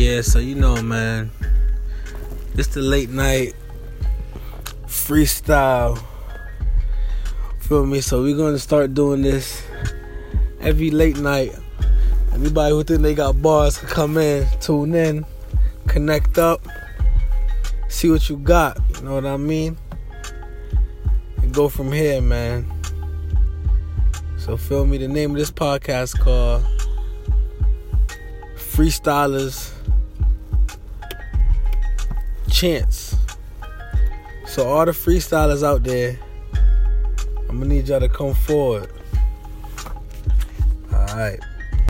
Yeah, so you know, man. It's the late night freestyle. Feel me? So we're gonna start doing this every late night. Anybody who think they got bars can come in, tune in, connect up, see what you got. You know what I mean? And go from here, man. So feel me. The name of this podcast called Freestylers Chance. So all the freestylers out there, I'm gonna need y'all to come forward. All right.